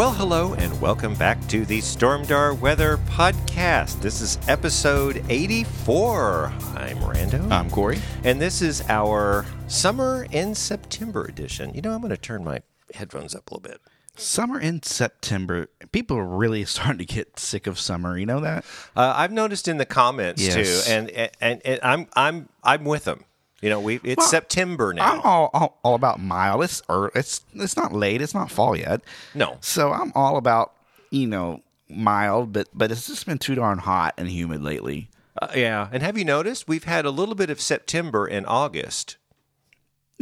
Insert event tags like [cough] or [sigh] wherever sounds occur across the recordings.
Well, hello, and welcome back to the Stormdar Weather Podcast. This is episode 84. I'm Rando. I'm Corey. And this is our Summer in September edition. You know, I'm going to turn my headphones up a little bit. Summer in September. People are really [laughs] starting to get sick of summer. You know that? Uh, I've noticed in the comments Yes. too, and, and and I'm I'm I'm with them. You know, we it's Well, September now. I'm all, all, all about mild. It's ear it's it's not late. It's not fall yet. No. So I'm all about you know mild, but but it's just been too darn hot and humid lately. Uh, yeah, and have you noticed we've had a little bit of September in August,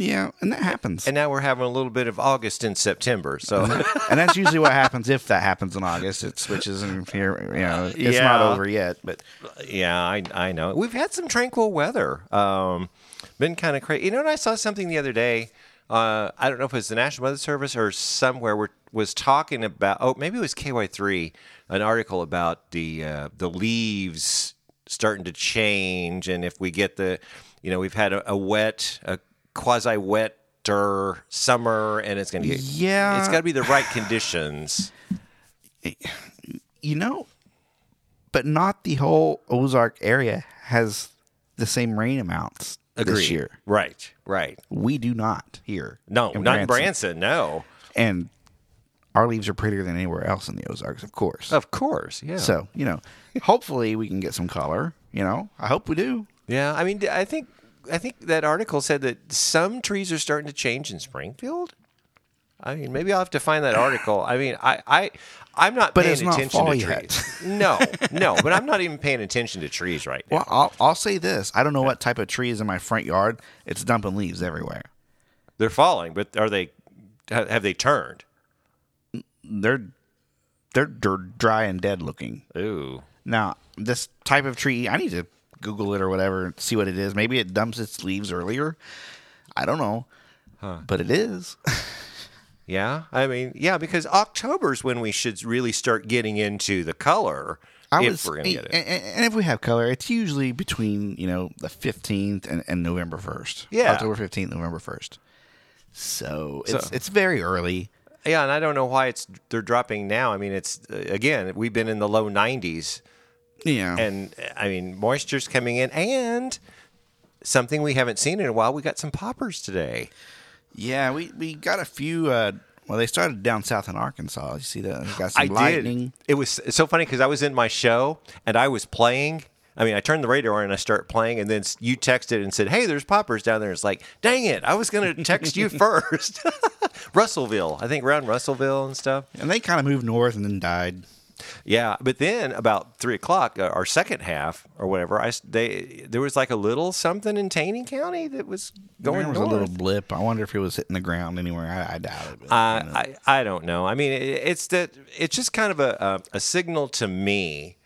Yeah, and that happens. and now we're having a little bit of August in September. So and that's usually what happens if that happens in August. It switches and here, you know, it's Yeah. not over yet. But Yeah, I I know. We've had some tranquil weather. Um, been kind of crazy. You know, and I saw something the other day. Uh, I don't know if it was the National Weather Service or somewhere where was talking about. Oh, maybe it was KY three, an article about the uh, the leaves starting to change, and if we get the, you know, we've had a, a wet, a quasi wetter summer, and it's going to get. Yeah. it's got to be the right conditions. you know, but not the whole Ozark area has the same rain amounts this year. Right, right. We do not here. No, not in Branson. No. And our leaves are prettier than anywhere else in the Ozarks, of course. Of course, yeah. So, you know, hopefully we can get some color. You know, I hope we do. yeah, I mean, I think I think that article said that some trees are starting to change in Springfield. I mean, maybe I'll have to find that article. I mean, I, I, I'm not But paying attention to trees. no, [laughs] no, but I'm not even paying attention to trees right now. Well, I'll, I'll say this. I don't know what type of tree is in my front yard. It's dumping leaves everywhere. They're falling, but are they? Have they turned? They're they're, they're dry and dead looking. Ooh, Now, this type of tree, I need to Google it or whatever see what it is. Maybe it dumps its leaves earlier. I don't know. But it is. [laughs] yeah. I mean, yeah, because October's when we should really start getting into the color. I if was, we're gonna get it. and, and if we have color, it's usually between, you know, the 15th and, and November 1st. Yeah. October 15th, November 1st. So it's, So- it's very early. Yeah, and I don't know why it's they're dropping now. I mean, it's again we've been in the low 90s, Yeah. and I mean moisture's coming in, and something we haven't seen in a while. We got some poppers today. yeah, we, we got a few. Uh, well, they started down south in Arkansas. You see that? They got some I lightning. did. It was so funny because I was in my show and I was playing. I mean, I turned the radio on and I start playing, and then you texted and said, "Hey, there's poppers down there." It's like, dang it, I was going [laughs] to text you first. [laughs] Russellville, I think around Russellville and stuff. And they kind of moved north and then died. Yeah, but then about three o'clock, uh, our second half or whatever, I they there was like a little something in Taney County that was going There was north. a little blip. I wonder if it was hitting the ground anywhere. I, I doubt it. but, I. I I don't know. I mean, it, it's that it's just kind of a, a a signal to me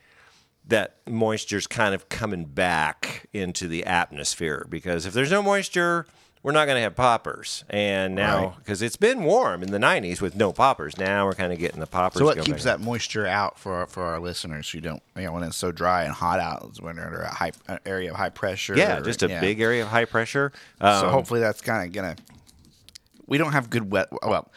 that moisture's kind of coming back into the atmosphere because if there's no moisture, we're not going to have poppers. And now Right. because it's been warm in the 90s with no poppers, now we're kind of getting the poppers. So what keeps that moisture out for our, for our listeners who don't, you know, when it's so dry and hot out, is when under a high an area of high pressure. Yeah, or- just a yeah. big area of high pressure. Um, So hopefully that's kind of gonna. We don't have good wet. Well,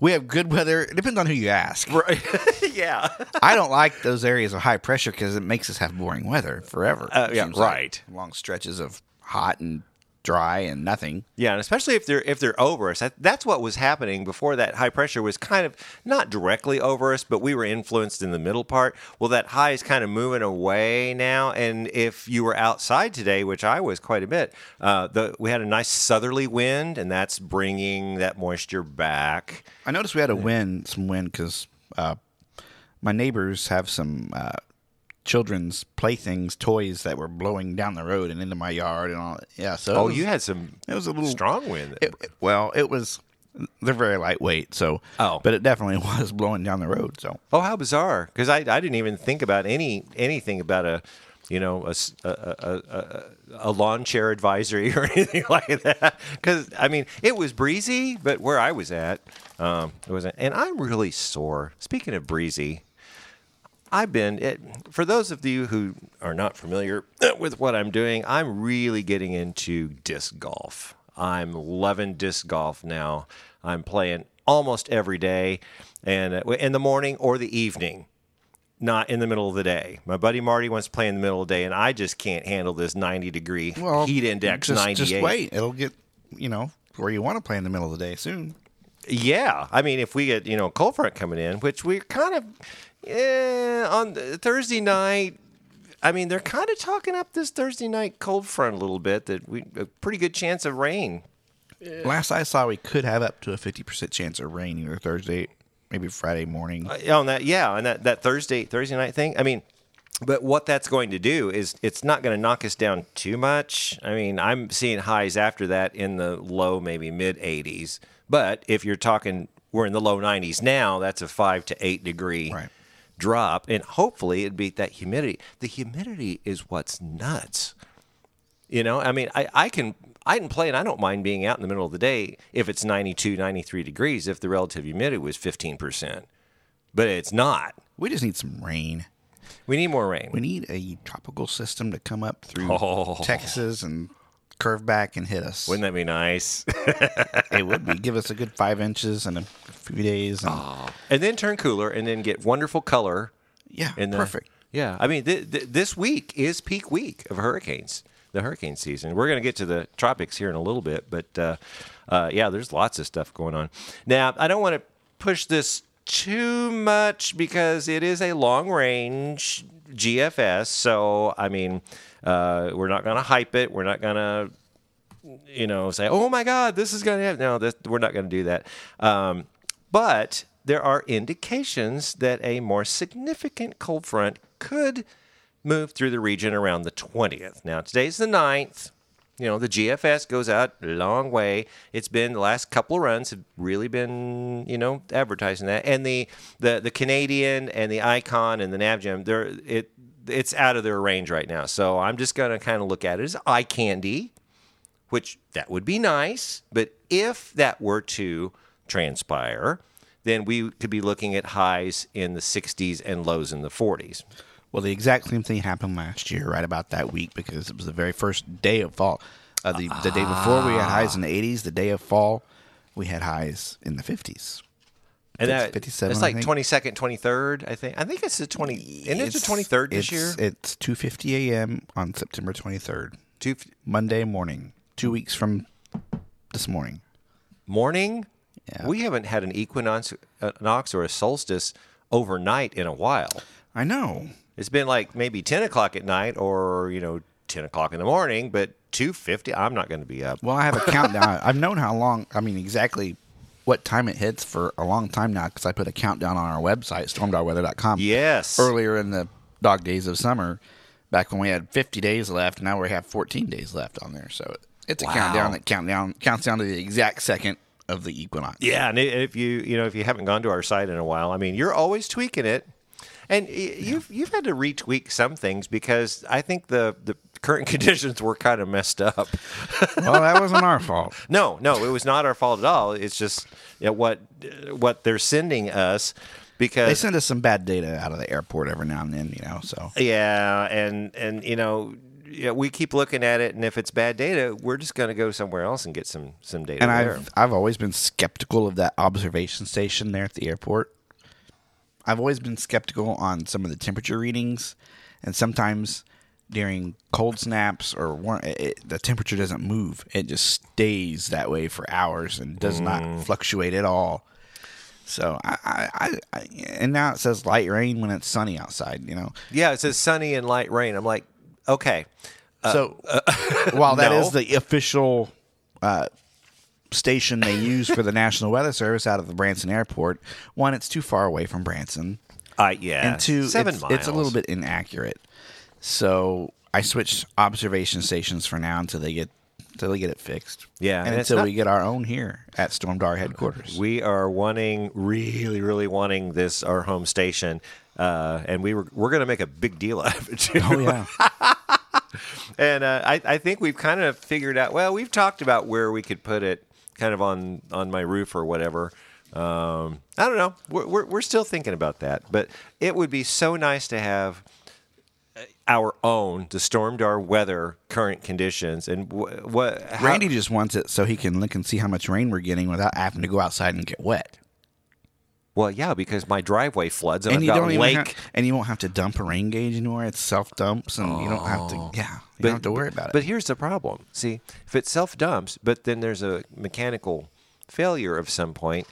we have good weather. It depends on who you ask. [laughs] Right. [laughs] yeah. [laughs] I don't like those areas of high pressure because it makes us have boring weather forever. Uh, yeah, seems like. right. Long stretches of hot and dry and nothing. Yeah, and especially if they're if they're over us. That, that's what was happening before that high pressure was kind of not directly over us, but we were influenced in the middle part. Well, that high is kind of moving away now, and if you were outside today, which I was quite a bit, uh, the we had a nice southerly wind, and that's bringing that moisture back. I noticed we had a wind, some wind, because uh, my neighbors have some uh, children's playthings, toys that were blowing down the road and into my yard and all. Yeah, so Oh, was- you had some it was a little strong wind. It, it- well, it was. They're very lightweight, so. Oh. but it definitely [laughs] was blowing down the road. So Oh, how bizarre! Because I, I didn't even think about any anything about a, you know, a a a lawn chair advisory [laughs] or anything like that. Because I mean, it was breezy, but where I was at, um, it wasn't. And I'm really sore. Speaking of breezy, I've been it, for those of you who are not familiar [laughs] with what I'm doing. I'm really getting into disc golf. I'm loving disc golf now. I'm playing almost every day, and uh, in the morning or the evening, not in the middle of the day. My buddy Marty wants to play in the middle of the day, and I just can't handle this 90 degree well, heat index just, 98. Just wait; it'll get you know where you want to play in the middle of the day soon. Yeah, I mean, if we get you know cold front coming in, which we're kind of yeah, on Thursday night. I mean, they're kind of talking up this Thursday night cold front a little bit. That we a pretty good chance of rain. Last I saw, we could have up to a fifty percent chance of rain either Thursday, maybe Friday morning. Uh, on that, yeah, on that that Thursday Thursday night thing. I mean, but what that's going to do is it's not going to knock us down too much. I mean, I'm seeing highs after that in the low, maybe mid 80s. But if you're talking, we're in the low 90s now. That's a five to eight degree Right. Drop, and hopefully it'd beat that humidity. The humidity is what's nuts. You know, I mean, I, I can I can play and I don't mind being out in the middle of the day if it's 92, 93 degrees if the relative humidity was 15%. But it's not. we just need some rain. We need more rain. We need a tropical system to come up through Oh. Texas and curve back and hit us. Wouldn't that be nice? [laughs] it would be [laughs] give us a good five inches in a few days. And, and then turn cooler and then get wonderful color. yeah, In the, perfect. Yeah. I mean, th- th- this week is peak week of hurricanes, the hurricane season. We're going to get to the tropics here in a little bit, but uh, uh, yeah, there's lots of stuff going on. Now, I don't want to push this too much because it is a long range GFS. So, I mean, uh, we're not going to hype it. We're not going to you know, say, "Oh my God, this is going to happen." No, this, we're not going to do that. Um, but there are indications that a more significant cold front could move through the region around the 20th. Now, today's the 9th. You know, the GFS goes out a long way. It's been the last couple of runs have really been, you know, advertising that. And the the, the Canadian and the Icon and the Navgem, they're it it's out of their range right now. So I'm just going to kind of look at it as eye candy which that would be nice. But if that were to transpire, then we could be looking at highs in the 60s and lows in the 40s. Well, the exact same thing happened last year, right about that week, because it was the very first day of fall. Uh, the, the day before, we had highs in the 80s. The day of fall, we had highs in the 50s. And that 57, it's like think. 22nd, 23rd, I think. I think it's the 20 and it's the 23rd this it's, year. It's 2.50 a.m. on September 23rd, Two Monday morning, two weeks from this morning. morning. Yeah. We haven't had an equinox, equinox or a solstice overnight in a while. I know. It's been like maybe 10 o'clock at night or, you know, 10 o'clock in the morning, but 2.50, I'm not going to be up. Well, I have a countdown. [laughs] I've known how long, I mean, exactly what time it hits for a long time now because I put a countdown on our website, stormdarweather.com. Yes. Earlier in the dog days of summer, back when we had 50 days left, now we have 14 days left on there. So it's a Wow. countdown that countdown counts down to the exact second of the equinox. Yeah, and if you you know if you haven't gone to our site in a while, I mean, you're always tweaking it, and y- you've you've had to retweak some things because I think the the current [laughs] conditions were kind of messed up. [laughs] well, that wasn't our fault. [laughs] no, no, it was not our fault at all. It's just you know, what what they're sending us because They send us some bad data out of the airport every now and then, you know. So yeah, and and you know. Yeah, we keep looking at it, and if it's bad data, we're just going to go somewhere else and get some some data and there. I've I've always been skeptical of that observation station there at the airport. I've always been skeptical on some of the temperature readings, and sometimes during cold snaps or warm, it, it- the temperature doesn't move. It just stays that way for hours and does Mm. not fluctuate at all. So I, I, I, and now it says light rain when it's sunny outside. You know, Yeah, it says sunny and light rain. I'm like, okay. so [laughs] while that no. is the official uh, station they use for the National Weather Service out of the Branson Airport, one, it's too far away from Branson. I yeah. and two, seven it's, miles. it's a little bit inaccurate. So I switched observation stations for now until they get until they get it fixed. Yeah, and until not- we get our own here at Stormdar headquarters. We are wanting, really, really wanting this our home station, uh, and we were we're going to make a big deal out of it too. oh yeah, [laughs] and uh, I, I think we've kind of figured out. Well, we've talked about where we could put it, kind of on on my roof or whatever. Um, I don't know. We're, we're we're still thinking about that, but it would be so nice to have our own the Stormdar weather current conditions and wh- what how- Randy just wants it so he can look and see how much rain we're getting without having to go outside and get wet. Well, yeah, because my driveway floods and, And I've you got don't even lake. have, and you won't have to dump a rain gauge anymore. It's self dumps, and you don't have to. Oh. Yeah, you don't have to worry about it. But here's the problem. See, if it self dumps, but then there's a mechanical failure of some point,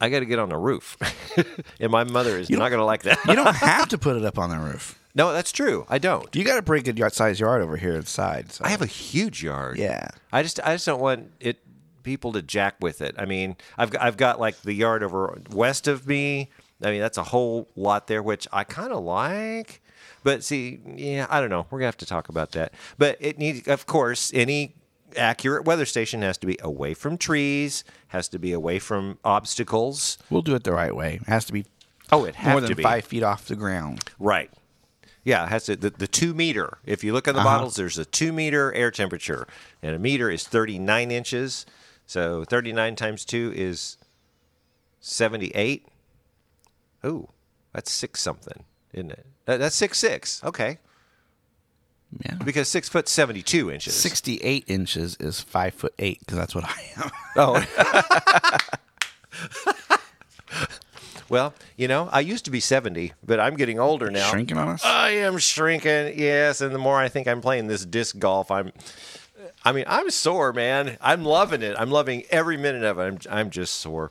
I got to get on the roof, [laughs] and my mother is you not going to like that. you don't [laughs] have to put it up on the roof. No, that's true. I don't. You got a pretty good yard size yard over here inside. So. I have a huge yard. Yeah. I just I just don't want it people to jack with it. I mean, I've got, I've got like the yard over west of me. I mean, that's a whole lot there, which I kind of like. But see, yeah, I don't know. We're gonna have to talk about that. But it needs, of course, any accurate weather station has to be away from trees, has to be away from obstacles. We'll do it the right way. It has to be Oh, it has more to than be five feet off the ground. Right. Yeah, it has to the, the two meter. If you look on the Uh-huh. bottles, there's a two meter air temperature, and a meter is 39 inches. So 39 times two is 78. Oh, that's six something, isn't it? That- That's six six. Okay, Yeah. because six foot 72 inches. Sixty-eight inches is five foot eight because that's what I am. Oh. [laughs] [laughs] well, you know, I used to be 70, but I'm getting older now. Shrinking on us. I am shrinking, yes. And the more I think I'm playing this disc golf, I'm. I mean, I'm sore, man. I'm loving it. I'm loving every minute of it. I'm, I'm just sore.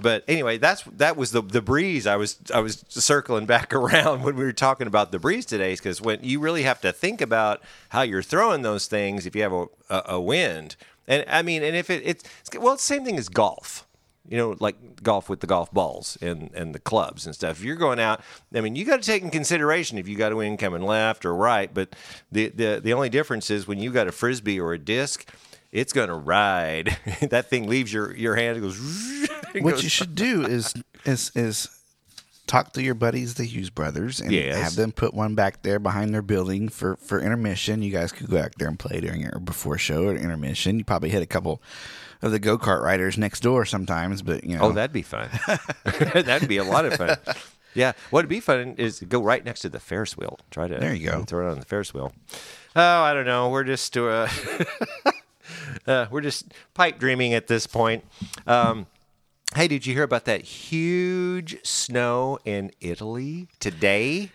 But anyway, that's that was the the breeze. I was I was circling back [laughs] around when we were talking about the breeze today, because when you really have to think about how you're throwing those things if you have a, a, a wind, and I mean, and if it, it's well, it's the same thing as golf you know, like golf with the golf balls and, and the clubs and stuff. If you're going out, I mean, you got to take in consideration if you got a wind coming left or right. But the, the, the only difference is when you got a frisbee or a disc, it's going to ride. [laughs] that thing leaves your, your hand, it goes. [laughs] it what goes- you should [laughs] do is is is talk to your buddies, the Hughes brothers, and Yes. have them put one back there behind their building for for intermission. You guys could go out there and play during or before show or intermission. You probably hit a couple of the go kart riders next door sometimes, but you know, Oh, that'd be fun. [laughs] [laughs] that'd be a lot of fun. Yeah, what'd be fun is go right next to the Ferris wheel. Try to There you go. throw it on the Ferris wheel. Oh, I don't know. We're just uh, [laughs] uh, we're just pipe dreaming at this point. Um, hey, did you hear about that huge snow in Italy today?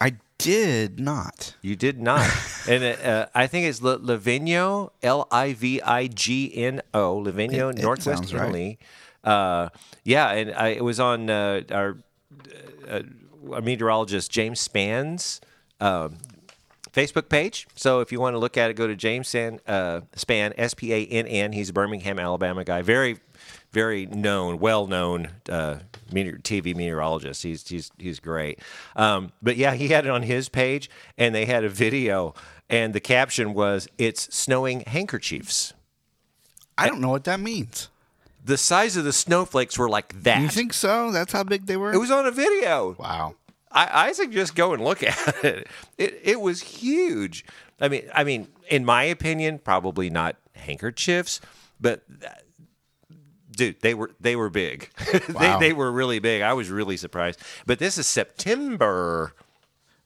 I did not. You did not, [laughs] and uh, I think it's L- Livigno, L I V I G N O, Livigno, It- it Northwest sounds right. Italy. Uh, yeah, and I, it was on uh, our, uh, our meteorologist James Spann's um, Facebook page. So if you want to look at it, go to James Spann, uh, Spann S P A N N. He's a Birmingham, Alabama guy. Very, very known, well known uh, TV meteorologist. He's he's he's great. Um, but yeah, he had it on his page, and they had a video, and the caption was, "It's snowing handkerchiefs." I don't know what that means. The size of the snowflakes were like that. You think so? That's how big they were. it was on a video. wow. I, I suggest go and look [laughs] at it. It it was huge. I mean, I mean, in my opinion, probably not handkerchiefs, but dude, they were they were big. [laughs] Wow. they they were really big. I was really surprised. But this is September.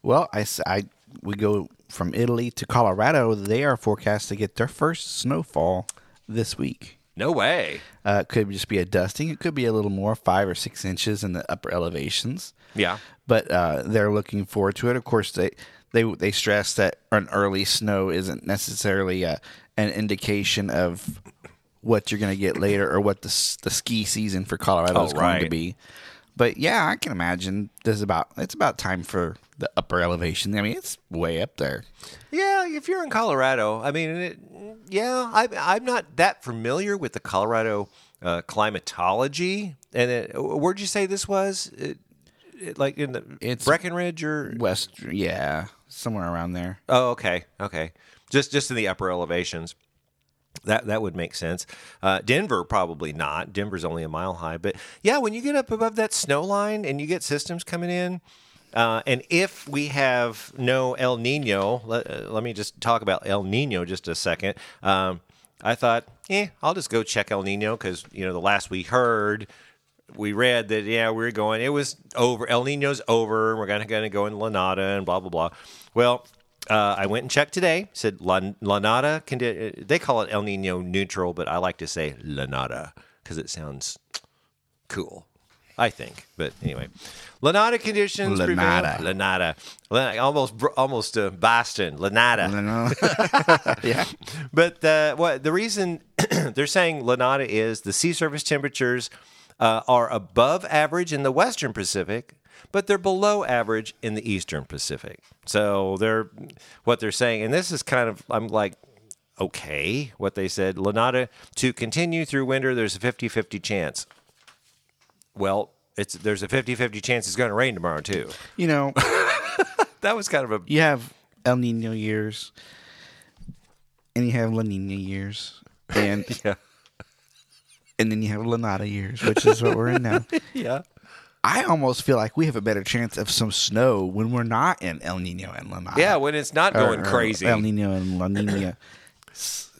Well, I, I we go from Italy to Colorado. They are forecast to get their first snowfall this week. No way. Uh, it could just be a dusting. It could be a little more, five or six inches in the upper elevations. Yeah. But uh, they're looking forward to it. Of course, they they they stress that an early snow isn't necessarily a, an indication of what you're going to get later or what the the ski season for Colorado Oh, is going to be. But yeah, I can imagine there's about it's about time for the upper elevation. I mean, it's way up there. Yeah, if you're in Colorado, I mean, it, yeah, I, I'm not that familiar with the Colorado uh, climatology. And it, where'd you say this was? It, it, like in the It's- Breckenridge or? West, yeah, somewhere around there. Oh, okay, okay. Just just in the upper elevations. That that would make sense. Uh, Denver probably not. Denver's only a mile high, but yeah, when you get up above that snow line and you get systems coming in, uh, and if we have no El Nino, let, uh, let me just talk about El Nino just a second. Um, I thought, eh, I'll just go check El Nino because you know the last we heard, we read that yeah we are going. It was over. El Nino's over. We're gonna gonna go in Lanada and blah blah blah. Well, uh, I went and checked today. Said La, Lanada. Condi- they call it El Nino neutral, but I like to say Lanada because it sounds cool. I think, but anyway, Lanada conditions. prevail- Lanada. Lanada. Lan- Almost, almost uh, Boston. Lanada. [laughs] Yeah. But uh, what the reason [clears throat] they're saying Lanada is the sea surface temperatures uh, are above average in the Western Pacific, but they're below average in the Eastern Pacific. So they're what they're saying, and this is kind of I'm like. Okay, what they said. Lanada to continue through winter, there's a 50 50 chance. Well, it's there's a 50 50 chance it's going to rain tomorrow, too. You know, [laughs] That was kind of a. you have El Nino years, and you have La Nina years, and [laughs] Yeah. and then you have La Nada years, which is what we're in now. [laughs] Yeah. I almost feel like we have a better chance of some snow when we're not in El Nino and La Nina. Yeah, when it's not going or crazy. El Nino and La Nina. [clears throat]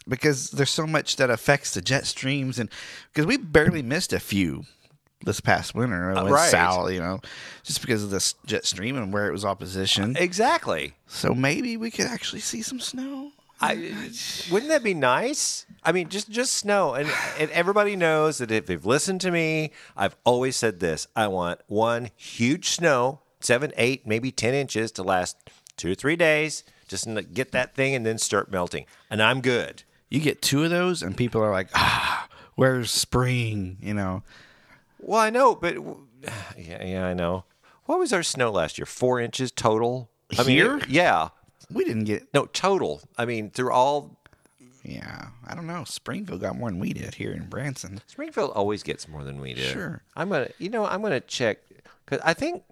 Because there's so much that affects the jet streams, and because we barely missed a few this past winter uh, with right. Sal, you know, just because of this jet stream and where it was opposition. Exactly. So maybe we could actually see some snow. I, wouldn't that be nice? I mean, just just snow, and and everybody knows that if they've listened to me, I've always said this: I want one huge snow, seven, eight, maybe ten inches, to last two or three days, just to get that thing and then start melting, and I'm good. You get two of those, and people are like, "Ah, where's spring?" You know. Well, I know, but [sighs] yeah, yeah, I know. What was our snow last year? Four inches total. I mean, Here? yeah, We didn't get. no total. I mean, through all Yeah, I don't know. Springfield got more than we did here in Branson. Springfield always gets more than we do. Sure. I'm gonna, you know, I'm gonna check because I think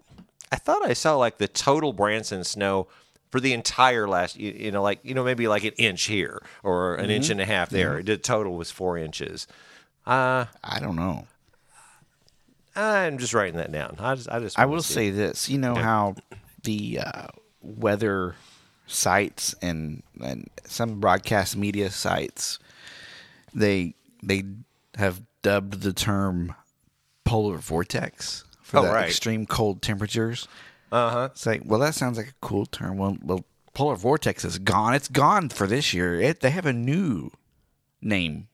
I thought I saw like the total Branson snow for the entire last, you, you know, like you know maybe like an inch here or an Mm-hmm. inch and a half there. The total was four inches. Uh, I don't know. I'm just writing that down. I just, I just, I will say this. You know how the uh, weather sites and and some broadcast media sites they they have dubbed the term polar vortex for Oh, the right. extreme cold temperatures. Uh huh. It's like, well, that sounds like a cool term. Well, well, polar vortex is gone. It's gone for this year. It, they have a new name,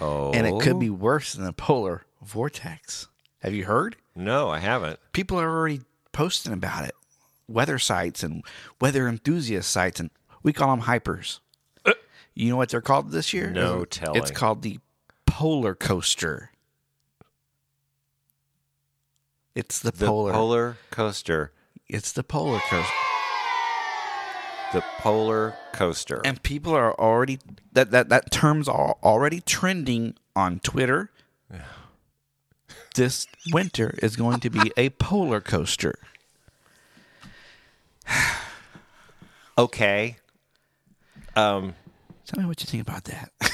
Oh, and it could be worse than a polar vortex. Have you heard? No, I haven't. People are already posting about it. Weather sites and weather enthusiast sites, and we call them hypers. Uh. You know what they're called this year? No It's telling. called the polar coaster. It's the, The polar. polar coaster. It's the polar coaster. The polar coaster. and people are already that that that terms are already trending on Twitter. This winter is going to be a polar coaster. [sighs] okay. Um. Tell me what you think about that. [laughs]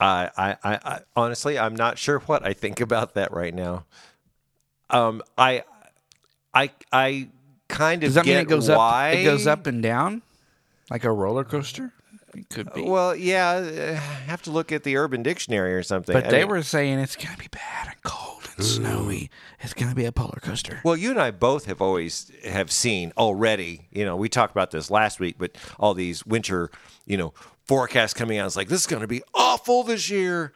I, I, I, I honestly, I'm not sure what I think about that right now. Um, I, I, I kind of Does that mean it goes why up? It goes up and down like a roller coaster. It could be. Well, yeah, I have to look at the Urban Dictionary or something. but I they mean- were saying it's gonna be bad and cold snowy. It's gonna be a polar coaster. Well, you and I both have always have seen already. You know, we talked about this last week, but all these winter, you know, forecasts coming out. It's like this is going to be awful this year,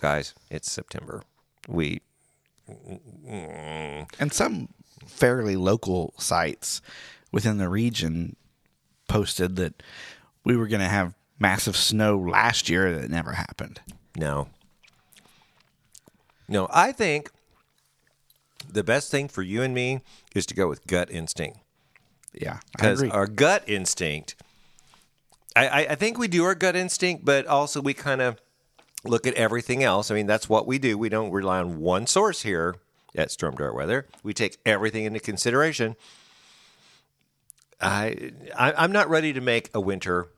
guys. It's September. We And some fairly local sites within the region posted that we were going to have massive snow last year that never happened. No. No, I think the best thing for you and me is to go with gut instinct. Yeah, Because our gut instinct, I, I, I think we do our gut instinct, but also we kind of look at everything else. I mean, that's what we do. We don't rely on one source here at Stormdar Weather. We take everything into consideration. I, I I'm not ready to make a winter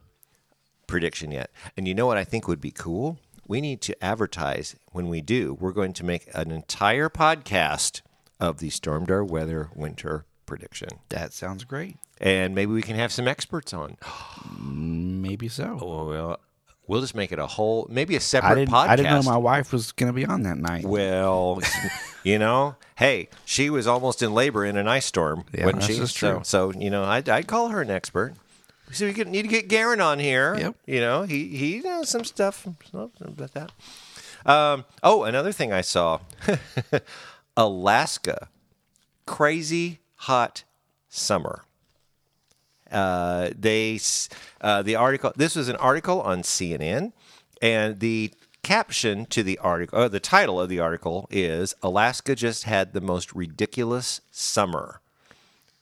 prediction yet. And you know what I think would be cool? We need to advertise when we do. We're going to make an entire podcast of the Stormdar Weather winter prediction. that sounds great. And maybe we can have some experts on. [gasps] Maybe so. Oh, well, we'll just make it a whole, maybe a separate didn't. podcast. I didn't know my wife was going to be on that night. Well, [laughs] you know, hey, she was almost in labor in an ice storm, Yeah, wasn't she? is So, so you know, I'd, I'd call her an expert. So we could, need to get Garen on here. Yep. You know, he he knows some stuff about that. Um, oh, another thing I saw, [laughs] Alaska, crazy hot summer. Uh, they uh, the article. This was an article on CNN, and the caption to the article, uh, the title of the article is "Alaska just had the most ridiculous summer."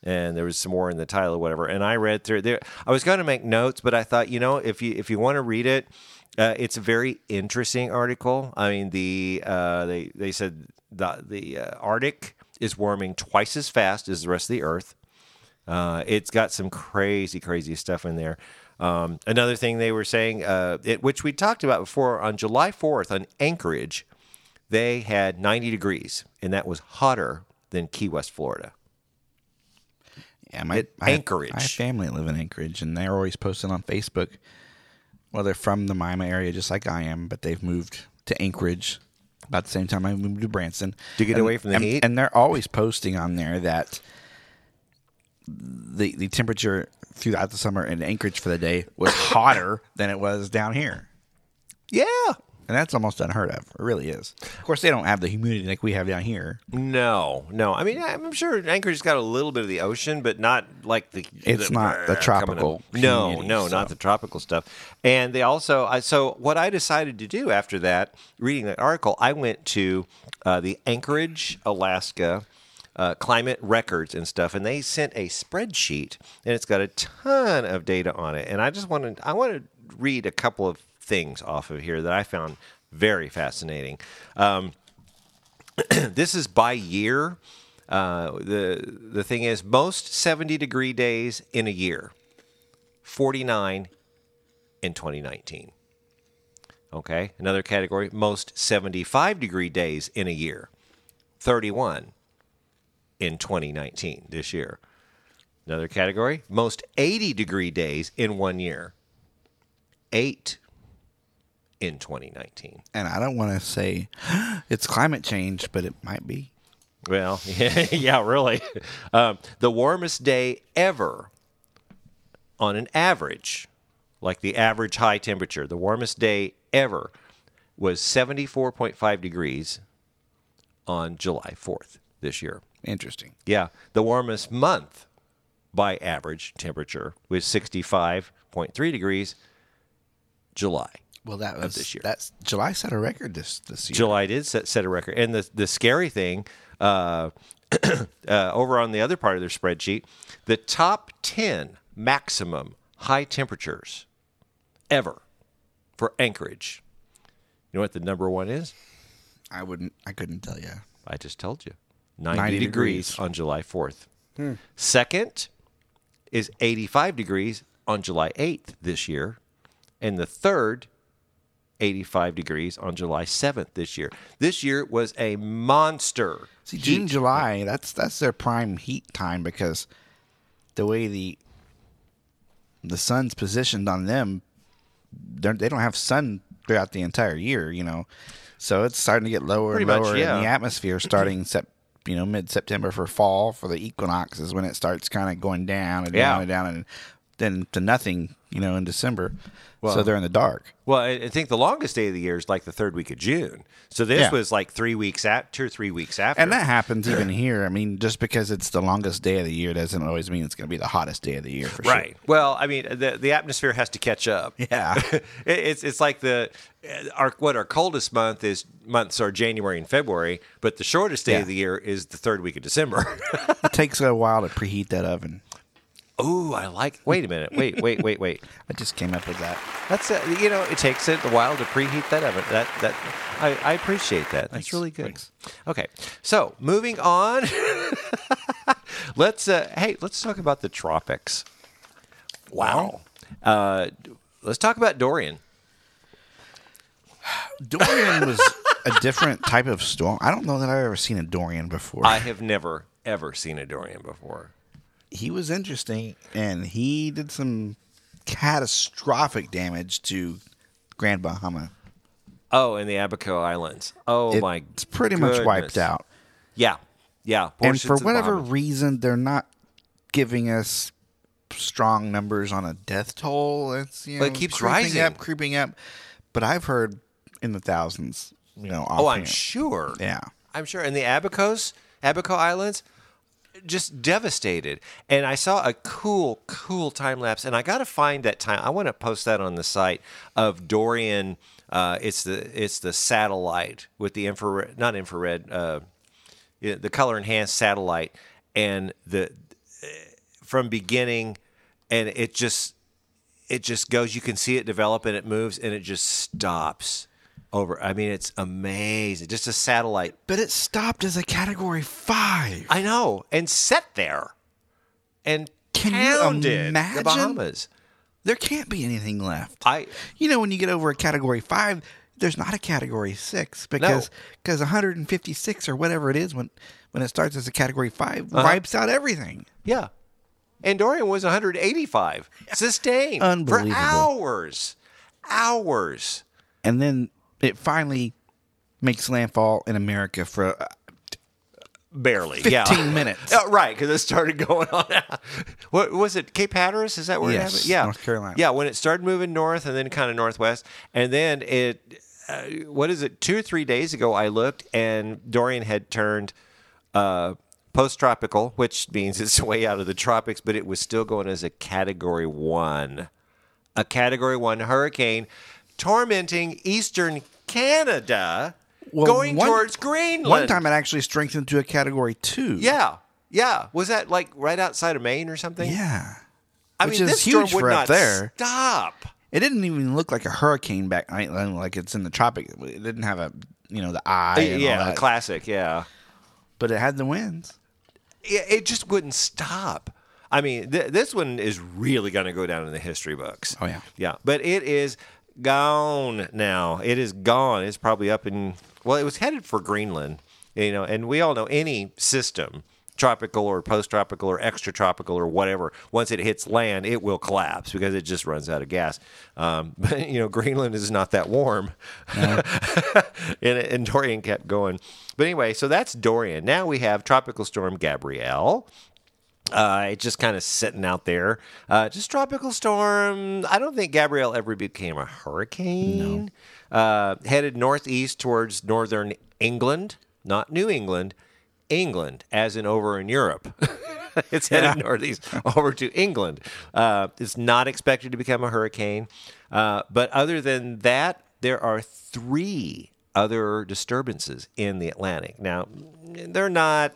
And there was some more in the title or whatever. And I read through there. I was going to make notes, but I thought, you know, if you if you want to read it, uh, it's a very interesting article. I mean, the uh, they they said the the uh, Arctic is warming twice as fast as the rest of the Earth. Uh, it's got some crazy, crazy stuff in there. Um, another thing they were saying, uh, it, which we talked about before, on July 4th on Anchorage, they had 90 degrees, and that was hotter than Key West, Florida. Yeah, my At I have- Anchorage. I have family that live in Anchorage, and they're always posting on Facebook. Well, they're from the Mima area, just like I am, but they've moved to Anchorage about the same time I moved to Branson To get And- away from the and- heat? And they're always posting on there that the the temperature throughout the summer in Anchorage for the day was [coughs] hotter than it was down here. Yeah. And that's almost unheard of. It really is. Of course, they don't have the humidity like we have down here. No, no. I mean, I'm sure Anchorage's got a little bit of the ocean, but not like the. It's not the tropical. No, no, not the tropical stuff. And they also, I, so what I decided to do after that, reading that article, I went to uh, the Anchorage, Alaska. Uh, climate records and stuff, and they sent a spreadsheet, and it's got a ton of data on it. And I just wanted, I want to read a couple of things off of here that I found very fascinating. Um, [clears throat] this is by year. Uh, the the thing is, most seventy degree days in a year, forty nine in twenty nineteen. Okay, another category: most seventy five degree days in a year, thirty one in twenty nineteen this year. Another category: most eighty degree days in one year, eight in twenty nineteen. And I don't want to say [gasps] it's climate change, but it might be. Well, [laughs] yeah, really. [laughs] Um, the warmest day ever on an average, like the average high temperature, the warmest day ever was 74.5 degrees on July 4th this year. Interesting. Yeah. The warmest month by average temperature was 65.3 degrees July. Well, that was this year. That's July set a record this this year. July did set, set a record. And the, the scary thing, uh, [clears throat] uh, over on the other part of their spreadsheet, the top 10 maximum high temperatures ever for Anchorage. You know what the number one is? I wouldn't. I couldn't tell you. I just told you 90, 90 degrees. degrees. on July 4th. Second is 85 degrees on July 8th this year. And the third, 85 degrees on July 7th this year. This year was a monster. See, heat. June, July. That's that's their prime heat time because the way the the sun's positioned on them, they don't have sun throughout the entire year. You know, so it's starting to get lower Pretty and much, lower yeah. in the atmosphere starting sep- you know mid September for fall for the equinox is when it starts kind of going down and Yeah. down and down and then to nothing you know, in December. Well, so they're in the dark. Well, I I think the longest day of the year is like the third week of June. So this Yeah. was like three weeks at two or three weeks after. And that happens even here. I mean, just because it's the longest day of the year doesn't always mean it's going to be the hottest day of the year for sure. right. Well, I mean, the the atmosphere has to catch up. Yeah. [laughs] It- it's it's like the uh, our what our coldest month is months are January and February, but the shortest day Yeah. of the year is the third week of December. [laughs] it takes a while to preheat that oven. Ooh, I like. [laughs] Wait a minute. Wait, wait, wait, wait. I just came up with that. That's uh, you know, it takes it a while to preheat that oven. That that I, I appreciate that. That's Thanks. really good. Thanks. Okay, so moving on. [laughs] let's uh, hey, let's talk about the tropics. Wow. Uh, let's talk about Dorian. [sighs] Dorian was a different type of storm. I don't know that I've ever seen a Dorian before. I have never ever seen a Dorian before. He was interesting, and he did some catastrophic damage to Grand Bahama. Oh, in the Abaco Islands. Oh It- my! it's pretty much wiped out. Yeah, yeah. And for whatever Bahamas. reason, they're not giving us strong numbers on a death toll. It's you know, it keeps creeping rising. up, creeping up. But I've heard in the thousands. You know, Oh, I'm sure. Yeah. I'm sure. And the Abacos, Abaco Islands, just devastated. And I saw a cool, cool time lapse, and I got to find that time. I want to post that on the site of Dorian. Uh, it's the it's the satellite with the infrared, not infrared, uh, the color enhanced satellite, and the from beginning, and it just it just goes. You can see it develop, and it moves, and it just stops. Over, I mean, it's amazing. Just a satellite But it stopped as a Category Five. I know, and set there and Can you pounded the imagine? Bahamas. there can't be anything left. I You know, when you get over a category five, there's not a category six because because 156 or whatever it is when when it starts as a category 5 Uh-huh. wipes out everything. yeah, and Dorian was 185 sustained for hours, hours. And then it finally makes landfall in America for uh, Barely, 15 yeah. minutes. Oh, [laughs] right, because it started going on. [laughs] what was it? Cape Hatteras? Is that where it Yes, happened? Yeah, North Carolina. Yeah, when it started moving north and then kind of northwest, and then it. Uh, what is it? Two or three days ago, I looked and Dorian had turned uh, post-tropical, which means it's [laughs] way out of the tropics, but it was still going as a Category One, a Category One hurricane, tormenting eastern Canada, Well, going one- towards Greenland. one time it actually strengthened to a category two. Yeah, yeah. Was that like right outside of Maine or something? Yeah. I Which mean, is this storm would not there. stop. It didn't even look like a hurricane back like it's in the tropic. It didn't have a you know the eye and all yeah, classic. Yeah. but it had the winds. it, it just wouldn't stop. I mean, th- this one is really going to go down in the history books. Oh, yeah. yeah. But it is gone now. It is gone. It's probably up in. Well, it was headed for Greenland, you know, and we all know any system, tropical or post-tropical or extratropical or whatever, once it hits land, it will collapse because it just runs out of gas. Um, [laughs] but you know, Greenland is not that warm, [laughs] and, and Dorian kept going. But anyway, so that's Dorian. Now we have tropical storm Gabrielle. Uh, it's just kind of sitting out there. Uh, just tropical storm. I don't think Gabrielle ever became a hurricane. Uh, headed northeast towards northern England, not New England, England, as in over in Europe. [laughs] it's headed northeast [laughs] over to England. Uh, it's not expected to become a hurricane. Uh, but other than that, there are three other disturbances in the Atlantic. Now, they're not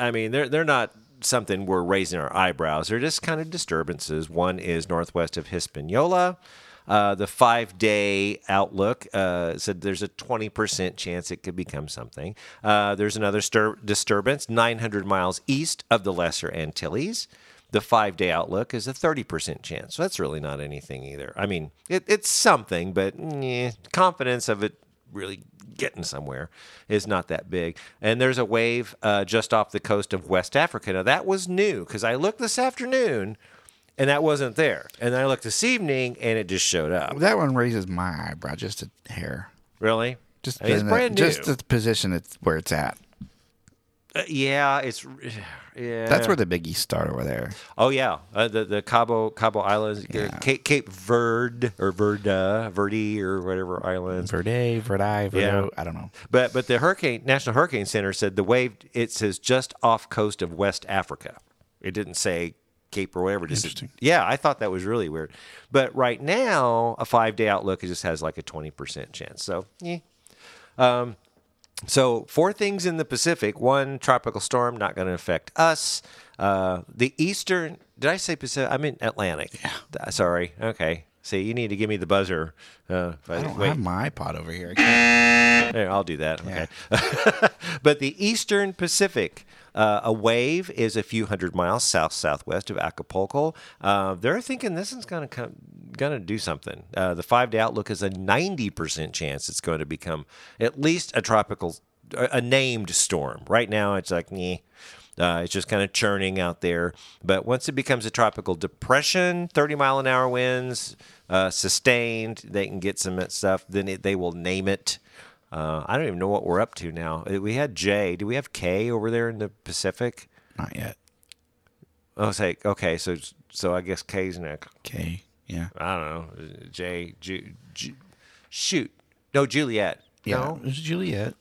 I mean, they're they're not something we're raising our eyebrows. They're just kind of disturbances. One is northwest of Hispaniola. Uh, the five day outlook uh, said there's a 20% chance it could become something. Uh, there's another stir- disturbance 900 miles east of the Lesser Antilles. The five day outlook is a 30% chance. So that's really not anything either. I mean, it, it's something, but eh, confidence of it really getting somewhere is not that big. And there's a wave uh, just off the coast of West Africa. Now, that was new because I looked this afternoon and that wasn't there. And then I looked this evening and it just showed up. That one raises my eyebrow just a hair. Really? Just I mean, it's in brand the, new. just the position it's where it's at. Uh, yeah, it's yeah. [sighs] That's where the biggies start over there. Oh yeah, uh, the the Cabo Cabo Islands, Yeah. Cape, Cape Verde or Verda, Verde or whatever islands. Verde, Verdi, Verdo. Yeah. I don't know. But but the Hurricane National Hurricane Center said the wave it says just off coast of West Africa. It didn't say Cape or whatever. Just Interesting. yeah, I thought that was really weird. But right now, a five day outlook it just has like a twenty percent chance. So yeah. Um, so four things in the Pacific. One tropical storm not going to affect us. Uh, the eastern. Did I say Pacific? I mean Atlantic. Yeah. Sorry. Okay. See, you need to give me the buzzer. Uh, if I don't wait. have my iPod over here. There, I'll do that. Okay. [laughs] but the Eastern Pacific, uh, a wave is a few hundred miles south southwest of Acapulco. Uh, they're thinking this is going to come, going to do something. Uh, the five day outlook is a ninety percent chance it's going to become at least a tropical, a named storm. Right now, it's like, nah. Uh, it's just kind of churning out there. But once it becomes a tropical depression, 30 mile an hour winds, uh, sustained, they can get some stuff. Then it, they will name it. Uh, I don't even know what we're up to now. Uh, We had J. Do we have K over there in the Pacific? Not yet. Oh, say okay. So so I guess K's next. Okay. Yeah. I don't know. J. Ju, Ju, shoot. No, Juliet. Yeah. No. It was Juliet.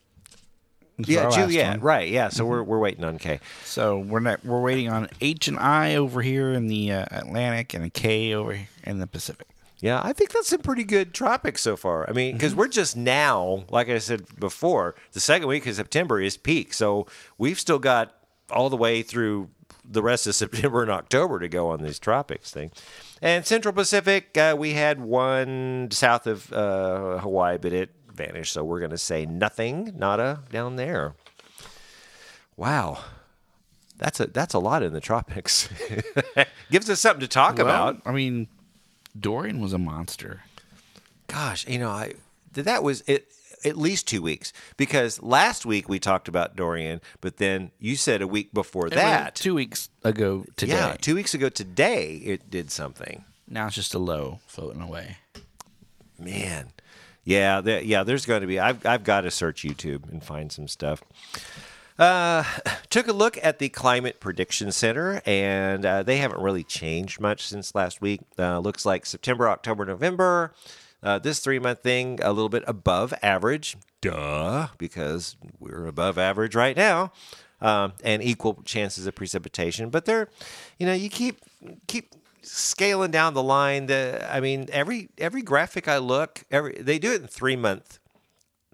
It's Yeah, our last Juliet. one. Mm-hmm. Right. Yeah. So we're we're waiting on K. So we're not, we're waiting on H and I over here in the uh, Atlantic and a K over here in the Pacific. Yeah, I think that's a pretty good tropics so far. I mean, because we're just now, like I said before, the second week of September is peak. So we've still got all the way through the rest of [laughs] September and October to go on these tropics thing. And Central Pacific, uh, we had one south of uh, Hawaii, but it vanished. So we're going to say nothing, nada down there. Wow. That's a that's a lot in the tropics. [laughs] Gives us something to talk about. I mean, Dorian was a monster. gosh, you know, I that was it at least two weeks because last week we talked about Dorian, but then you said a week before It that. two weeks ago today. Yeah, two weeks ago today it did something. Now it's just a low floating away. Man, yeah, there, yeah. There's going to be. I've I've got to search YouTube and find some stuff. Uh, took a look at the Climate Prediction Center, and uh, they haven't really changed much since last week. Uh, looks like September, October, November. Uh, this three month thing, a little bit above average. Duh, because we're above average right now. Um, and equal chances of precipitation, but they're, you know, you keep keep scaling down the line. The I mean, every every graphic I look, every they do it in three month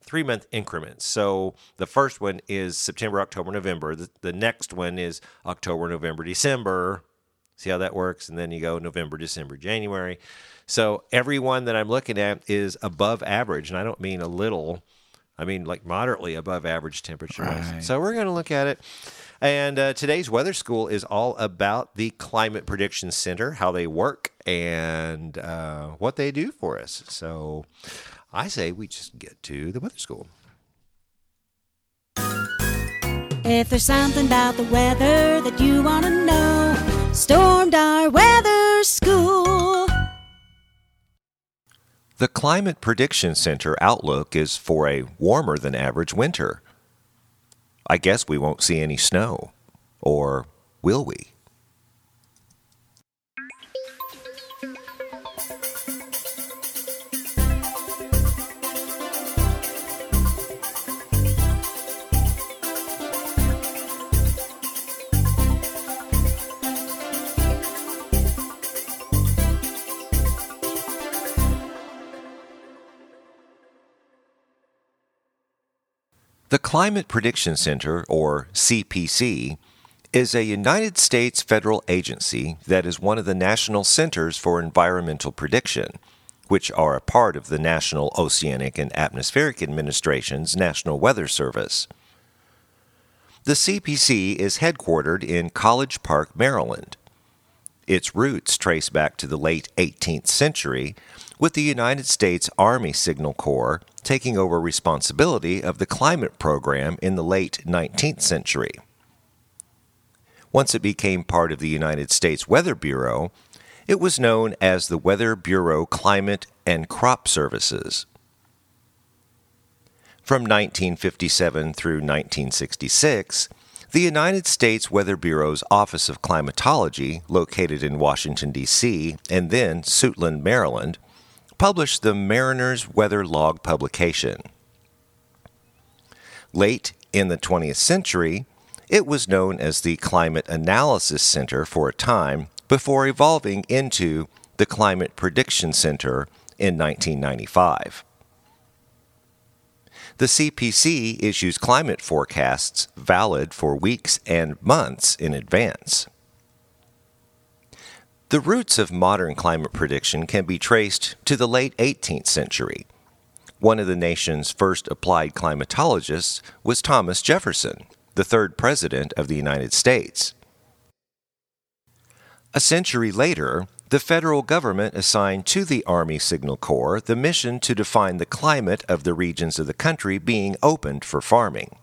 three month increments. So the first one is September, October, November. The, the next one is October, November, December. See how that works? And then you go November, December, January. So everyone that I'm looking at is above average. And I don't mean a little, I mean like moderately above average temperature. Right. So we're going to look at it. And uh, today's weather school is all about the Climate Prediction Center, how they work, and uh, what they do for us. So I say we just get to the weather school. If there's something about the weather that you want to know, Stormdar weather school. The Climate Prediction Center outlook is for a warmer than average winter. I guess we won't see any snow. Or will we? Climate Prediction Center, or CPC, is a United States federal agency that is one of the national centers for environmental prediction, which are a part of the National Oceanic and Atmospheric Administration's National Weather Service. The CPC is headquartered in College Park, Maryland. Its roots trace back to the late 18th century, with the United States Army Signal Corps taking over responsibility of the climate program in the late 19th century. Once it became part of the United States Weather Bureau, it was known as the Weather Bureau Climate and Crop Services. From 1957 through 1966, The United States Weather Bureau's Office of Climatology, located in Washington, D.C., and then Suitland, Maryland, published the Mariner's Weather Log publication. Late in the 20th century, it was known as the Climate Analysis Center for a time before evolving into the Climate Prediction Center in 1995. The CPC issues climate forecasts valid for weeks and months in advance. The roots of modern climate prediction can be traced to the late 18th century. One of the nation's first applied climatologists was Thomas Jefferson, the third president of the United States. A century later, the federal government assigned to the Army Signal Corps the mission to define the climate of the regions of the country being opened for farming.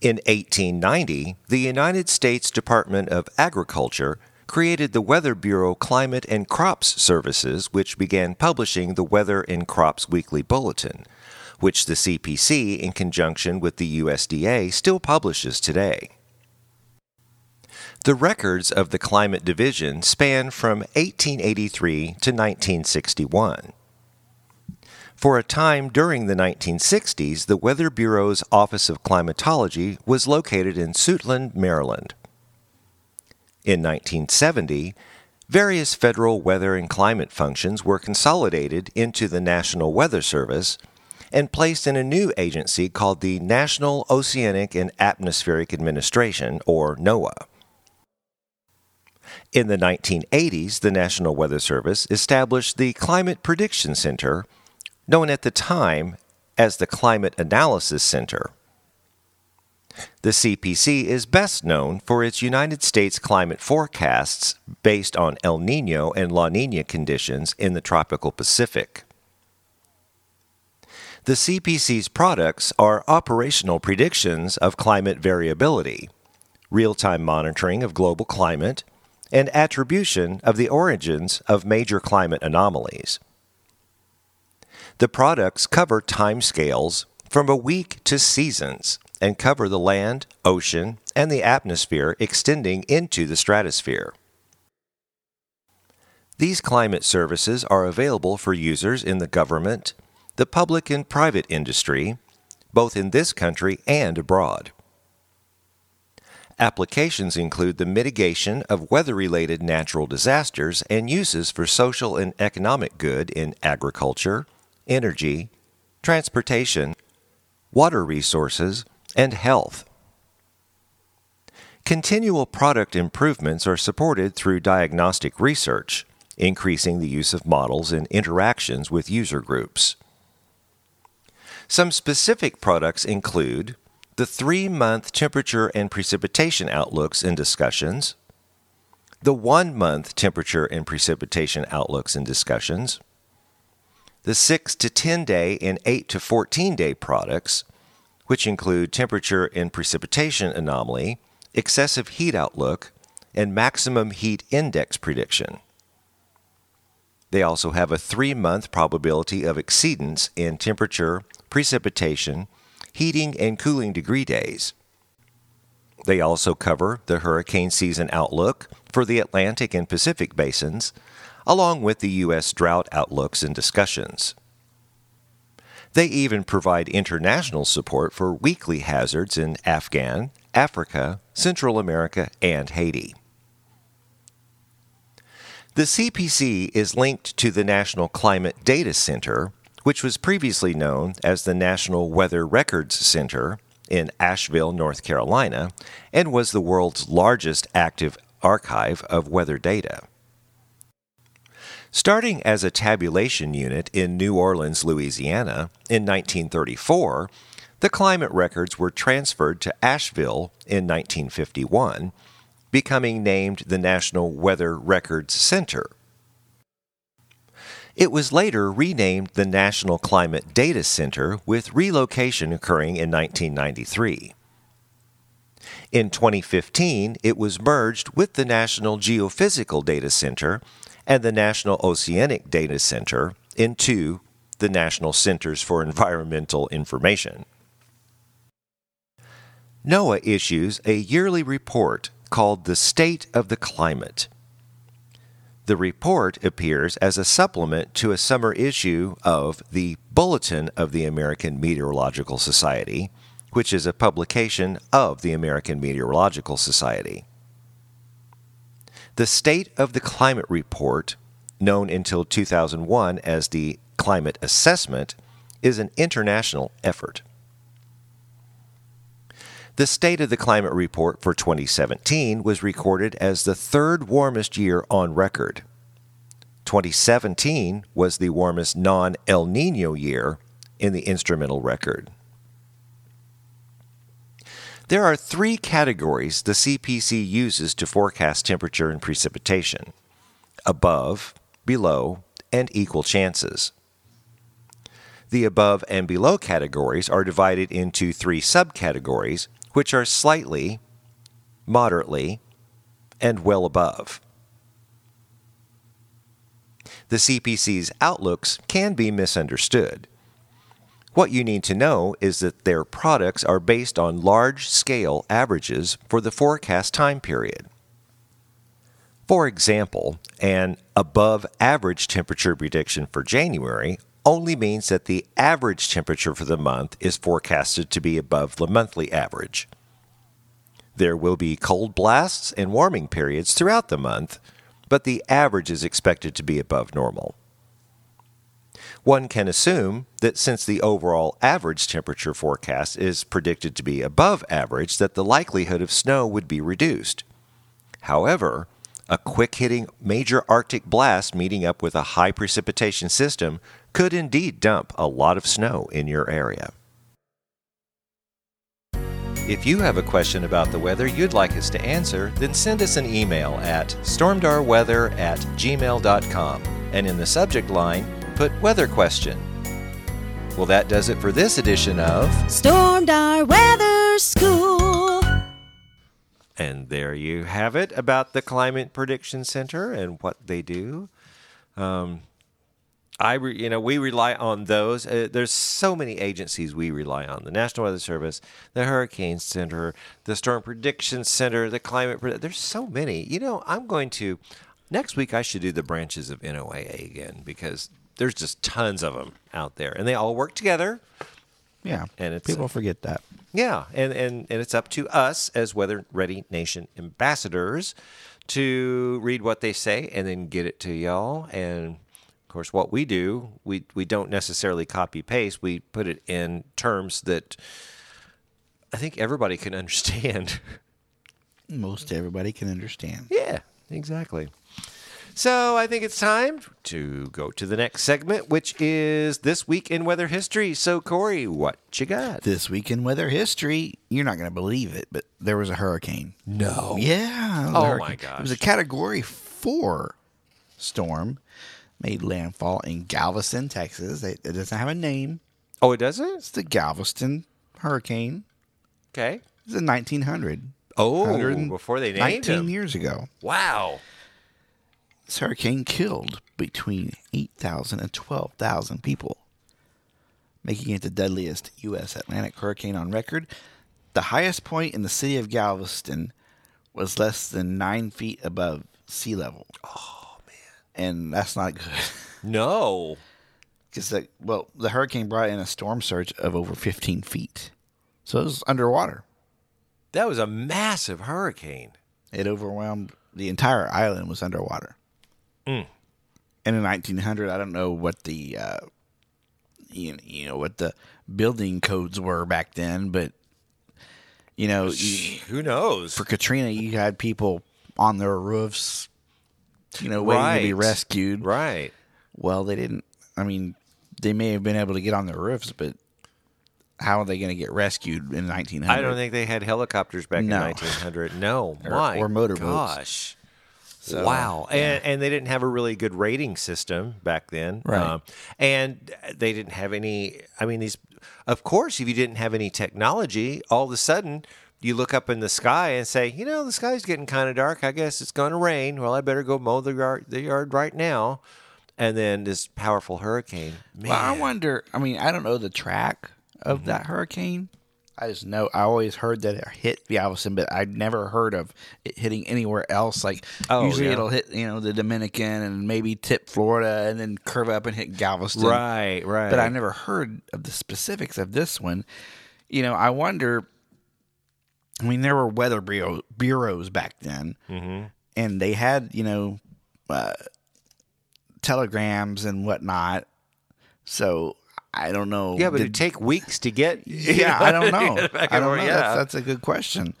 In 1890, the United States Department of Agriculture created the Weather Bureau Climate and Crops Services, which began publishing the Weather and Crops Weekly Bulletin, which the CPC, in conjunction with the USDA, still publishes today. The records of the Climate Division span from 1883 to 1961. For a time during the 1960s, the Weather Bureau's Office of Climatology was located in Suitland, Maryland. In 1970, various federal weather and climate functions were consolidated into the National Weather Service and placed in a new agency called the National Oceanic and Atmospheric Administration, or NOAA. In the 1980s, the National Weather Service established the Climate Prediction Center, known at the time as the Climate Analysis Center. The CPC is best known for its United States climate forecasts based on El Nino and La Nina conditions in the tropical Pacific. The CPC's products are operational predictions of climate variability, real time monitoring of global climate, and attribution of the origins of major climate anomalies. The products cover timescales from a week to seasons and cover the land, ocean, and the atmosphere extending into the stratosphere. These climate services are available for users in the government, the public and private industry, both in this country and abroad. Applications include the mitigation of weather related natural disasters and uses for social and economic good in agriculture, energy, transportation, water resources, and health. Continual product improvements are supported through diagnostic research, increasing the use of models in interactions with user groups. Some specific products include the three month temperature and precipitation outlooks and discussions, the one month temperature and precipitation outlooks and discussions, the 6 to 10 day and 8 to 14 day products, which include temperature and precipitation anomaly, excessive heat outlook, and maximum heat index prediction. They also have a three month probability of exceedance in temperature, precipitation, heating and cooling degree days. They also cover the hurricane season outlook for the Atlantic and Pacific basins, along with the U.S. drought outlooks and discussions. They even provide international support for weekly hazards in Afghan, Africa, Central America, and Haiti. The CPC is linked to the National Climate Data Center, which was previously known as the National Weather Records Center in Asheville, North Carolina, and was the world's largest active archive of weather data. Starting as a tabulation unit in New Orleans, Louisiana, in 1934, the climate records were transferred to Asheville in 1951, becoming named the National Weather Records Center. It was later renamed the National Climate Data Center, with relocation occurring in 1993. In 2015, it was merged with the National Geophysical Data Center and the National Oceanic Data Center into the National Centers for Environmental Information. NOAA issues a yearly report called The State of the Climate. The report appears as a supplement to a summer issue of the Bulletin of the American Meteorological Society, which is a publication of the American Meteorological Society. The State of the Climate Report, known until 2001 as the Climate Assessment, is an international effort. The State of the Climate Report for 2017 was recorded as the third warmest year on record. 2017 was the warmest non El Nino year in the instrumental record. There are three categories the CPC uses to forecast temperature and precipitation above, below, and equal chances. The above and below categories are divided into three subcategories, which are slightly, moderately, and well above. The CPC's outlooks can be misunderstood. What you need to know is that their products are based on large scale averages for the forecast time period. For example, an above average temperature prediction for January only means that the average temperature for the month is forecasted to be above the monthly average. There will be cold blasts and warming periods throughout the month, but the average is expected to be above normal. One can assume that since the overall average temperature forecast is predicted to be above average, that the likelihood of snow would be reduced. However, a quick hitting major Arctic blast meeting up with a high precipitation system could indeed dump a lot of snow in your area. If you have a question about the weather you'd like us to answer, then send us an email at stormdarweather at gmail.com and in the subject line, put weather question. Well, that does it for this edition of. Stormdar Weather School. And there you have it about the Climate Prediction Center and what they do. Um, I, re, you know, we rely on those. Uh, there's so many agencies we rely on: the National Weather Service, the Hurricane Center, the Storm Prediction Center, the Climate. Pred- there's so many. You know, I'm going to next week. I should do the branches of NOAA again because there's just tons of them out there, and they all work together. Yeah, And it's- people forget that. Yeah, and, and, and it's up to us as Weather Ready Nation ambassadors to read what they say and then get it to y'all. And course, what we do, we, we don't necessarily copy paste, we put it in terms that I think everybody can [laughs] understand. Most everybody can understand. yeah, exactly. So I think it's time to go to the next segment, which is This Week in Weather History. So, Corey, what you got? This week in weather history, you're not going to believe it, but there was a hurricane. No. Yeah. it was a Oh, my It was a. Category Four storm, made landfall in Galveston, Texas. It, it doesn't have a name. Oh, it doesn't? It's the Galveston hurricane. Okay. It's in 1900. Oh, 100 before they named 19 him. years ago. Wow. This hurricane killed between 8,000 and 12,000 people, making it the deadliest U.S. Atlantic hurricane on record. The highest point in the city of Galveston was less than nine feet above sea level. Oh. And that's not good. No. [laughs] Because, the, well, the hurricane brought in a storm surge of over 15 feet. So it was underwater. That was a massive hurricane. It overwhelmed the entire island was underwater. Mm. And in 1900, I don't know what the uh, you, you know what the building codes were back then, but you know, you, Who knows? for Katrina, you had people on their roofs, you know, waiting to be rescued. Right. Well, they didn't. I mean, they may have been able to get on the roofs, but how are they going to get rescued in 1900? I don't think they had helicopters back No. in 1900. No. [laughs] Or- My or motorboats. Gosh. So, wow. And, and they didn't have a really good rating system back then. Right. Um, and they didn't have any, I mean, these, of course, if you didn't have any technology, all of a sudden you look up in the sky and say, you know, the sky's getting kind of dark. I guess it's going to rain. Well, I better go mow the yard, the yard right now. And then this powerful hurricane. Man. Well, I wonder. I mean, I don't know the track of Mm-hmm. that hurricane. I just know I always heard that it hit Galveston, but I'd never heard of it hitting anywhere else. Like Oh, usually yeah. it'll hit you know the Dominican and maybe tip Florida and then curve up and hit Galveston. Right, right. But I never heard of the specifics of this one. You know, I wonder. I mean, there were weather bureau, bureaus back then, Mm-hmm. and they had you know uh, telegrams and whatnot. So I don't know. Yeah, but Did- it'd take weeks to get. [laughs] yeah, I don't know. [laughs] I don't know. Yeah. That's, that's a good question.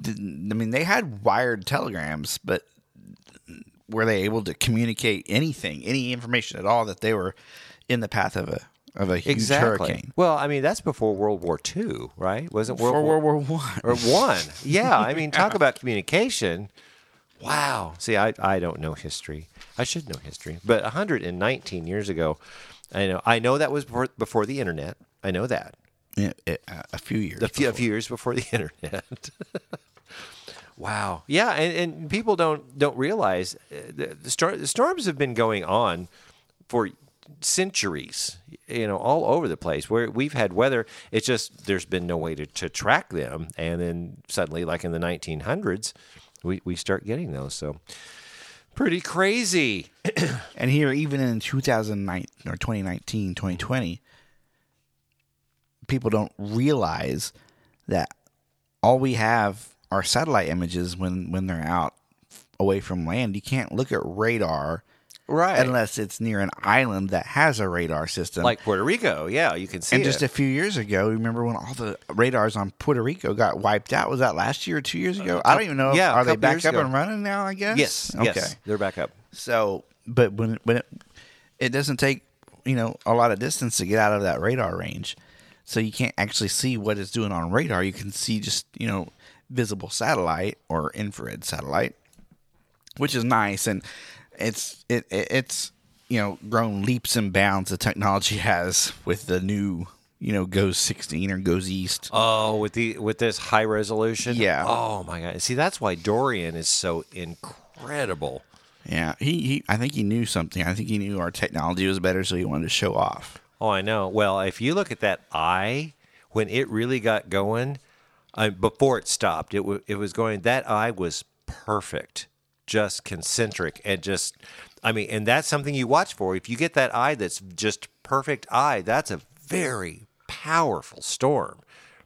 Did- I mean, they had wired telegrams, but were they able to communicate anything, any information at all that they were in the path of a of a huge exactly. hurricane? Well, I mean, that's before World War II, right? Wasn't World For War World War One. or one? [laughs] Yeah, I mean, talk about communication. Wow. See, I, I don't know history. I should know history, but 119 years ago, I know I know that was before, before the internet. I know that Yeah, uh, a few years. a few, a before. few years before the [laughs] internet. wow. Yeah, and, and people don't don't realize uh, the, the, the storms have been going on for centuries. You know, all over the place. Where we've had weather, it's just there's been no way to, to track them, and then suddenly, like in the 1900s, we we start getting those. So. Pretty crazy. [coughs] And here, even in 2009 or 2019, 2020, people don't realize that all we have are satellite images when, when they're out away from land. You can't look at radar Right. unless it's near an island that has a radar system. like Puerto Rico, yeah, you can see and it. just a few years ago, remember when all the radars on Puerto Rico got wiped out? Was that last year or two years ago? I don't even know. Uh, yeah, are they back up ago. and running now? I guess. yes, yes, they're back up. So, but when when it it doesn't take you know a lot of distance to get out of that radar range, so you can't actually see what it's doing on radar. You can see just you know visible satellite or infrared satellite, which is nice, and it's it, it it's you know grown leaps and bounds the technology [laughs] has with the new you know GOES 16 or GOES East. Oh, with the with this high resolution. Yeah. Oh my god. See, that's why Dorian is so incredible. Yeah, he, he I think he knew something. I think he knew our technology was better, so he wanted to show off. Oh, I know. Well, if you look at that eye when it really got going, uh, before it stopped, it w- it was going. That eye was perfect, just concentric, and just. I mean, and that's something you watch for. If you get that eye that's just perfect eye, that's a very powerful storm.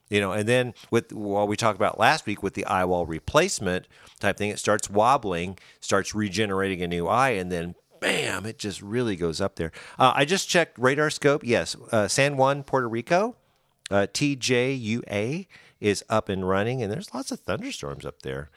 You know, and then with what we talked about last week with the eye wall replacement type thing, it starts wobbling, starts regenerating a new eye, and then bam, it just really goes up there. Uh, I just checked RadarScope. Yes, uh, San Juan, Puerto Rico, uh, TJUA is up and running, and there's lots of thunderstorms up there.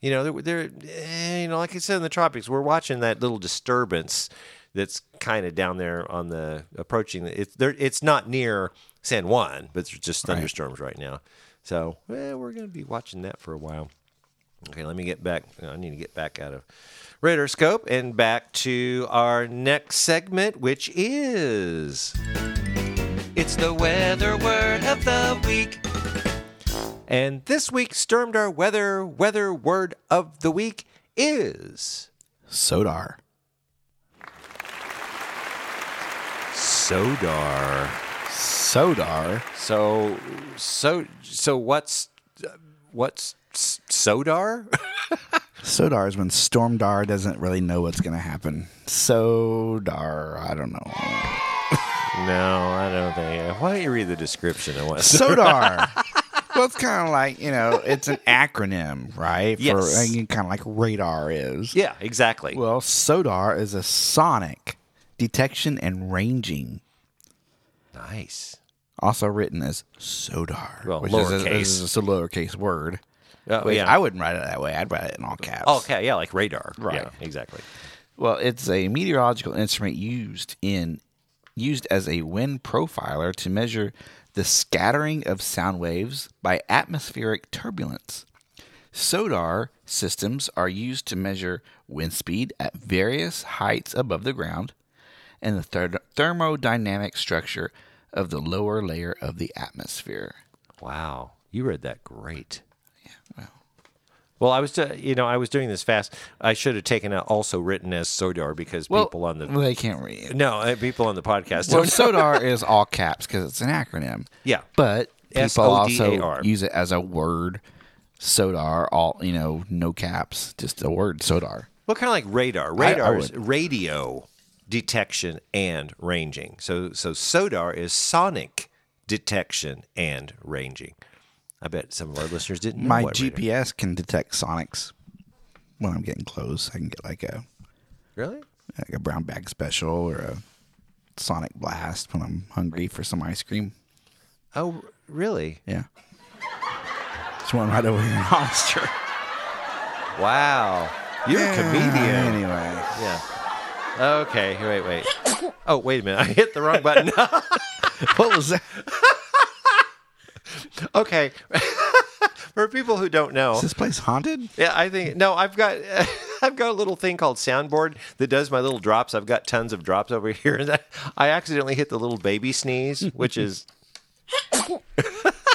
You know, they're, they're eh, you know, like I said in the tropics, we're watching that little disturbance that's kind of down there on the approaching. It's there. It's not near San Juan, but there's just thunderstorms right, now. So eh, we're going to be watching that for a while. Okay, let me get back. I need to get back out of RadarScope and back to our next segment, which is it's the weather word of the week. And this week's Stormdar weather weather word of the week is Sodar. sodar. Sodar. So so so what's what's sodar? [laughs] Sodar is when Stormdar doesn't really know what's going to happen. Sodar, I don't know. [laughs] no, I don't think. Why don't you read the description of what Sodar. [laughs] well, it's kind of like you know, it's an acronym, right? Yes. Uh, For kind of like radar is. Yeah, exactly. Well, SODAR is a sonic detection and ranging, nice. also written as SODAR, Well, which is a, lowercase. is just a lowercase word. Oh, which yeah. I wouldn't write it that way. I'd write it in all caps. okay, yeah, like radar. Right. Yeah, exactly. Well, it's a meteorological instrument used in used as a wind profiler to measure the scattering of sound waves by atmospheric turbulence. SODAR systems are used to measure wind speed at various heights above the ground and the ther- thermodynamic structure of the lower layer of the atmosphere. Wow, you read that great. Well, I was, uh, you know, I was doing this fast. I should have taken it also written as Sodar because people on the well, they can't read no uh, people on the podcast Well. SODAR [laughs] is all caps because it's an acronym. Yeah. But people S-O-D-A-R. also use it as a word. SODAR, all you know, no caps, just a word. SODAR. Well, kind of like radar. I Radar is radio detection and ranging. So, so SODAR is sonic detection and ranging. I bet some of our listeners didn't know My what radar- GPS can detect sonics when I'm getting close. I can get like a Really? like a brown bag special or a sonic blast when I'm hungry for some ice cream. Oh, really? Yeah. Just one right over here [laughs] in Hollister. Wow. You're a comedian. Anyway. Yeah. Okay. Wait, wait. [coughs] Oh, wait a minute. I hit the wrong button. [laughs] [laughs] What was that? Okay. [laughs] For people who don't know, Is this place haunted? Yeah, I think no. I've got [laughs] I've got a little thing called soundboard that does my little drops. I've got tons of drops over [laughs] here, and I, I accidentally hit the little baby sneeze, which is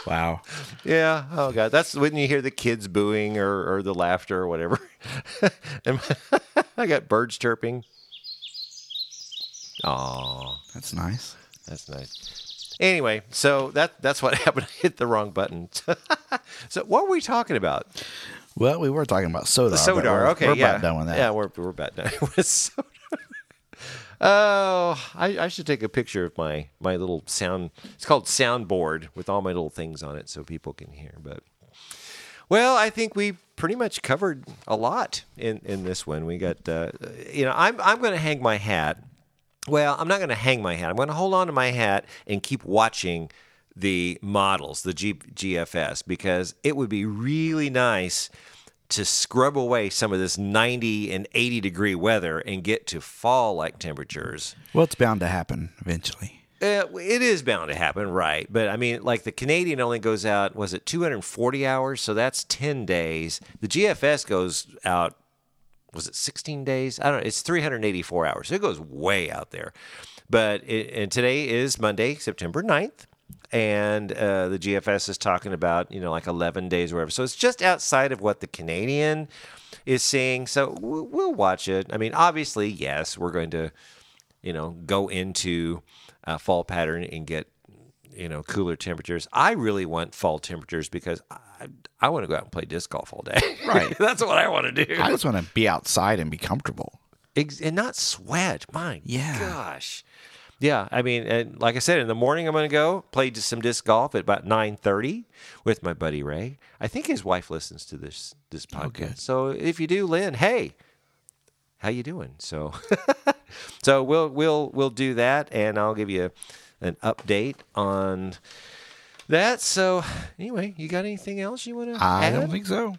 Wow. yeah. Oh god, that's when you hear the kids booing or, or the laughter or whatever. and I got birds chirping. Oh, That's nice. that's nice. Anyway, so that that's what [laughs] happened. I hit the wrong button. [laughs] so what were we talking about? Well, we were talking about soda. The but Sodar. We're, okay, we're yeah. about done with that. Yeah, we're we're about done [laughs] with Sodar. Oh, I, I should take a picture of my my little sound. It's called soundboard with all my little things on it so people can hear. But well, I think we pretty much covered a lot in in this one. We got uh, you know I'm I'm going to hang my hat. Well, I'm not going to hang my hat. I'm going to hold on to my hat and keep watching the models, the G- GFS, because it would be really nice to scrub away some of this 90 and 80 degree weather and get to fall like temperatures. Well, it's bound to happen eventually. Uh, it is bound to happen, right? But I mean, like the Canadian only goes out, was it 240 hours? So that's 10 days. The GFS goes out, was it 16 days? I don't know. It's 384 hours. It goes way out there. But it, and today is Monday, September 9th. And uh, the GFS is talking about, you know, like 11 days or whatever. So it's just outside of what the Canadian is seeing. So we'll, we'll watch it. I mean, obviously, yes, we're going to you know, go into a fall pattern and get, you know, cooler temperatures. I really want fall temperatures because I, I want to go out and play disc golf all day. [laughs] Right. That's what I want to do. I just want to be outside and be comfortable. Ex- and not sweat. My Yeah. gosh. Yeah, I mean, and like I said, in the morning I'm going to go play just some disc golf at about nine thirty with my buddy Ray. I think his wife listens to this this oh, podcast. good. So if you do, Lynn, hey, how you doing? So, [laughs] so we'll we'll we'll do that, and I'll give you an update on that. So anyway, you got anything else you want to I add? don't think so.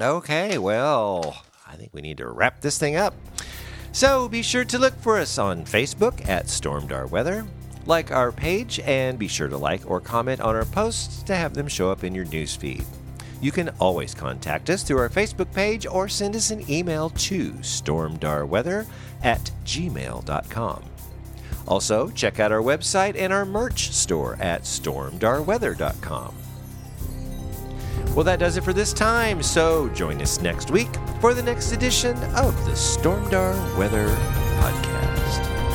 Okay, well, I think we need to wrap this thing up. So be sure to look for us on Facebook at Stormdar Weather. Like our page and be sure to like or comment on our posts to have them show up in your newsfeed. You can always contact us through our Facebook page or send us an email to stormdarweather at gmail.com. Also, check out our website and our merch store at stormdarweather.com. Well, that does it for this time, so join us next week for the next edition of the Stormdar Weather Podcast.